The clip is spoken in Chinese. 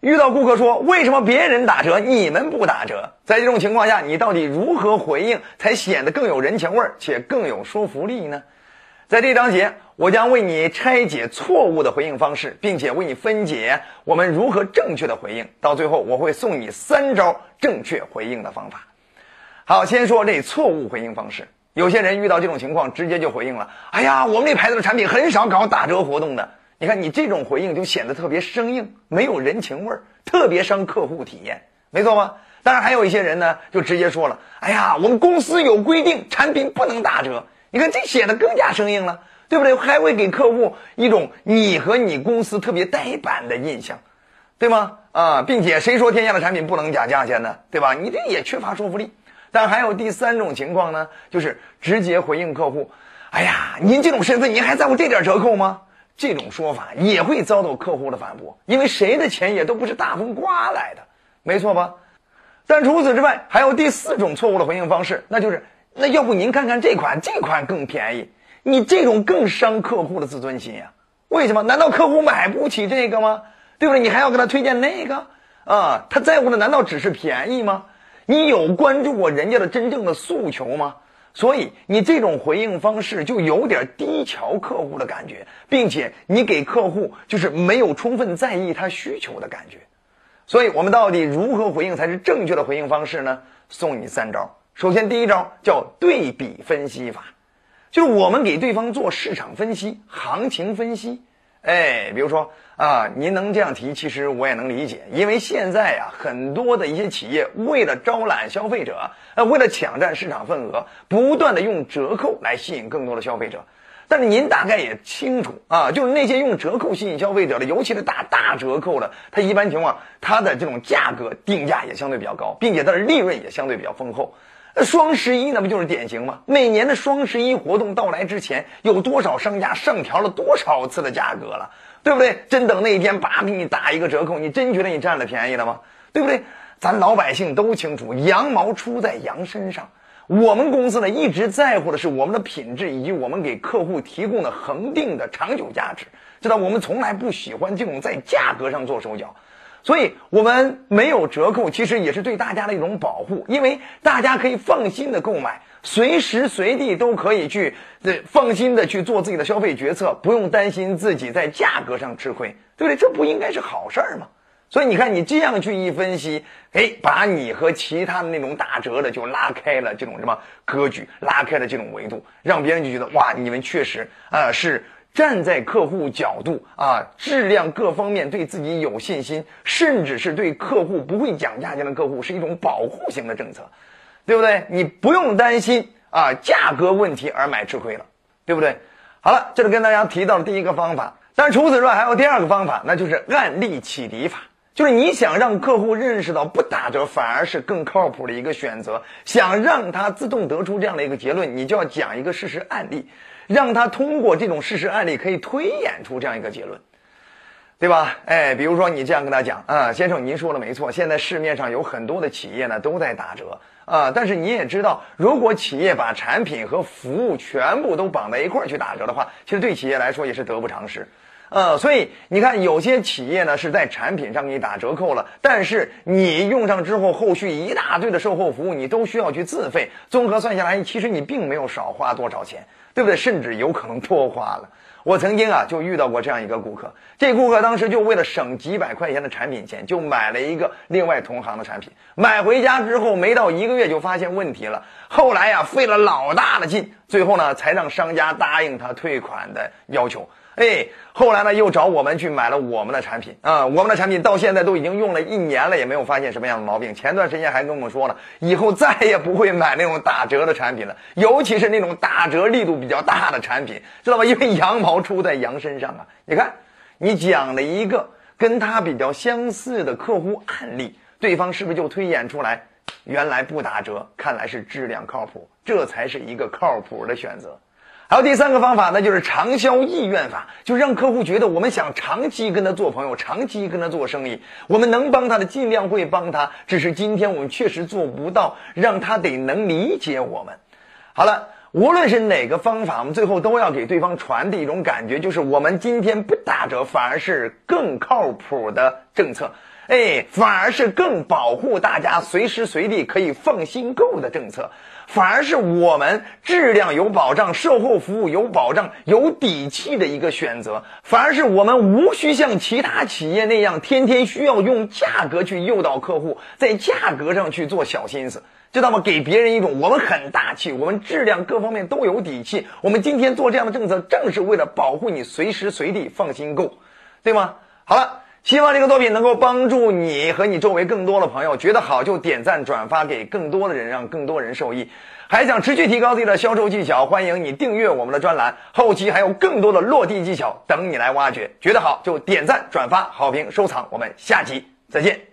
遇到顾客说为什么别人打折你们不打折？在这种情况下，你到底如何回应才显得更有人情味儿且更有说服力呢？在这章节，我将为你拆解错误的回应方式，并且为你分解我们如何正确的回应。到最后，我会送你三招正确回应的方法。好，先说这错误回应方式。有些人遇到这种情况，直接就回应了：“哎呀，我们这牌子的产品很少搞打折活动的。”你看，你这种回应就显得特别生硬，没有人情味儿，特别伤客户体验，没错吧？当然，还有一些人呢，就直接说了：“哎呀，我们公司有规定，产品不能打折。”你看，这显得更加生硬了，对不对？还会给客户一种你和你公司特别呆板的印象，对吗？啊，并且谁说天下的产品不能讲价钱呢？对吧？你这也缺乏说服力。但还有第三种情况呢，就是直接回应客户：“哎呀，您这种身份，您还在乎这点折扣吗？”这种说法也会遭到客户的反驳，因为谁的钱也都不是大风刮来的，没错吧？但除此之外，还有第四种错误的回应方式，那就是那要不您看看这款，这款更便宜。你这种更伤客户的自尊心呀？为什么？难道客户买不起这个吗？对不对？你还要给他推荐那个啊？他在乎的难道只是便宜吗？你有关注过人家的真正的诉求吗？所以你这种回应方式就有点低瞧客户的感觉，并且你给客户就是没有充分在意他需求的感觉。所以我们到底如何回应才是正确的回应方式呢？送你三招。首先，第一招叫对比分析法，就是我们给对方做市场分析、行情分析。哎，比如说啊，您能这样提，其实我也能理解，因为现在呀，很多的一些企业为了招揽消费者，呃，为了抢占市场份额，不断的用折扣来吸引更多的消费者。但是您大概也清楚啊，就是那些用折扣吸引消费者的，尤其是打大折扣的，它一般情况它的这种价格定价也相对比较高，并且它的利润也相对比较丰厚。双十一那不就是典型吗？每年的双十一活动到来之前，有多少商家上调了多少次的价格了，对不对？真等那一天，叭给你打一个折扣，你真觉得你占了便宜了吗？对不对？咱老百姓都清楚，羊毛出在羊身上。我们公司呢，一直在乎的是我们的品质以及我们给客户提供的恒定的长久价值，知道我们从来不喜欢这种在价格上做手脚。所以，我们没有折扣，其实也是对大家的一种保护，因为大家可以放心的购买，随时随地都可以去，对，放心的去做自己的消费决策，不用担心自己在价格上吃亏，对不对？这不应该是好事儿吗？所以你看，你这样去一分析，哎，把你和其他的那种打折的就拉开了这种什么格局，拉开了这种维度，让别人就觉得哇，你们确实啊是。站在客户角度啊，质量各方面对自己有信心，甚至是对客户不会讲价钱的客户是一种保护型的政策，对不对？你不用担心啊价格问题而买吃亏了，对不对？好了，这是跟大家提到的第一个方法，但除此之外还有第二个方法，那就是案例启迪法，就是你想让客户认识到不打折反而是更靠谱的一个选择，想让他自动得出这样的一个结论，你就要讲一个事实案例。让他通过这种事实案例可以推演出这样一个结论，对吧？哎，比如说你这样跟他讲啊，先生您说的没错，现在市面上有很多的企业呢都在打折啊，但是你也知道，如果企业把产品和服务全部都绑在一块儿去打折的话，其实对企业来说也是得不偿失，呃，所以你看有些企业呢是在产品上给你打折扣了，但是你用上之后，后续一大堆的售后服务你都需要去自费，综合算下来，其实你并没有少花多少钱。对不对？甚至有可能拖花了。我曾经啊就遇到过这样一个顾客，这顾客当时就为了省几百块钱的产品钱，就买了一个另外同行的产品。买回家之后没到一个月就发现问题了，后来呀费了老大的劲，最后呢才让商家答应他退款的要求。哎，后来呢，又找我们去买了我们的产品啊，我们的产品到现在都已经用了一年了，也没有发现什么样的毛病。前段时间还跟我们说了，以后再也不会买那种打折的产品了，尤其是那种打折力度比较大的产品，知道吧？因为羊毛出在羊身上啊。你看，你讲了一个跟他比较相似的客户案例，对方是不是就推演出来，原来不打折，看来是质量靠谱，这才是一个靠谱的选择。还有第三个方法，那就是长销意愿法，就让客户觉得我们想长期跟他做朋友，长期跟他做生意，我们能帮他的尽量会帮他，只是今天我们确实做不到，让他得能理解我们。好了，无论是哪个方法，我们最后都要给对方传递一种感觉，就是我们今天不打折，反而是更靠谱的政策。哎，反而是更保护大家随时随地可以放心购的政策，反而是我们质量有保障、售后服务有保障、有底气的一个选择，反而是我们无需像其他企业那样天天需要用价格去诱导客户，在价格上去做小心思，知道吗？给别人一种我们很大气，我们质量各方面都有底气，我们今天做这样的政策，正是为了保护你随时随地放心购，对吗？好了。希望这个作品能够帮助你和你周围更多的朋友，觉得好就点赞转发给更多的人，让更多人受益。还想持续提高自己的销售技巧，欢迎你订阅我们的专栏，后期还有更多的落地技巧等你来挖掘。觉得好就点赞转发好评收藏，我们下期再见。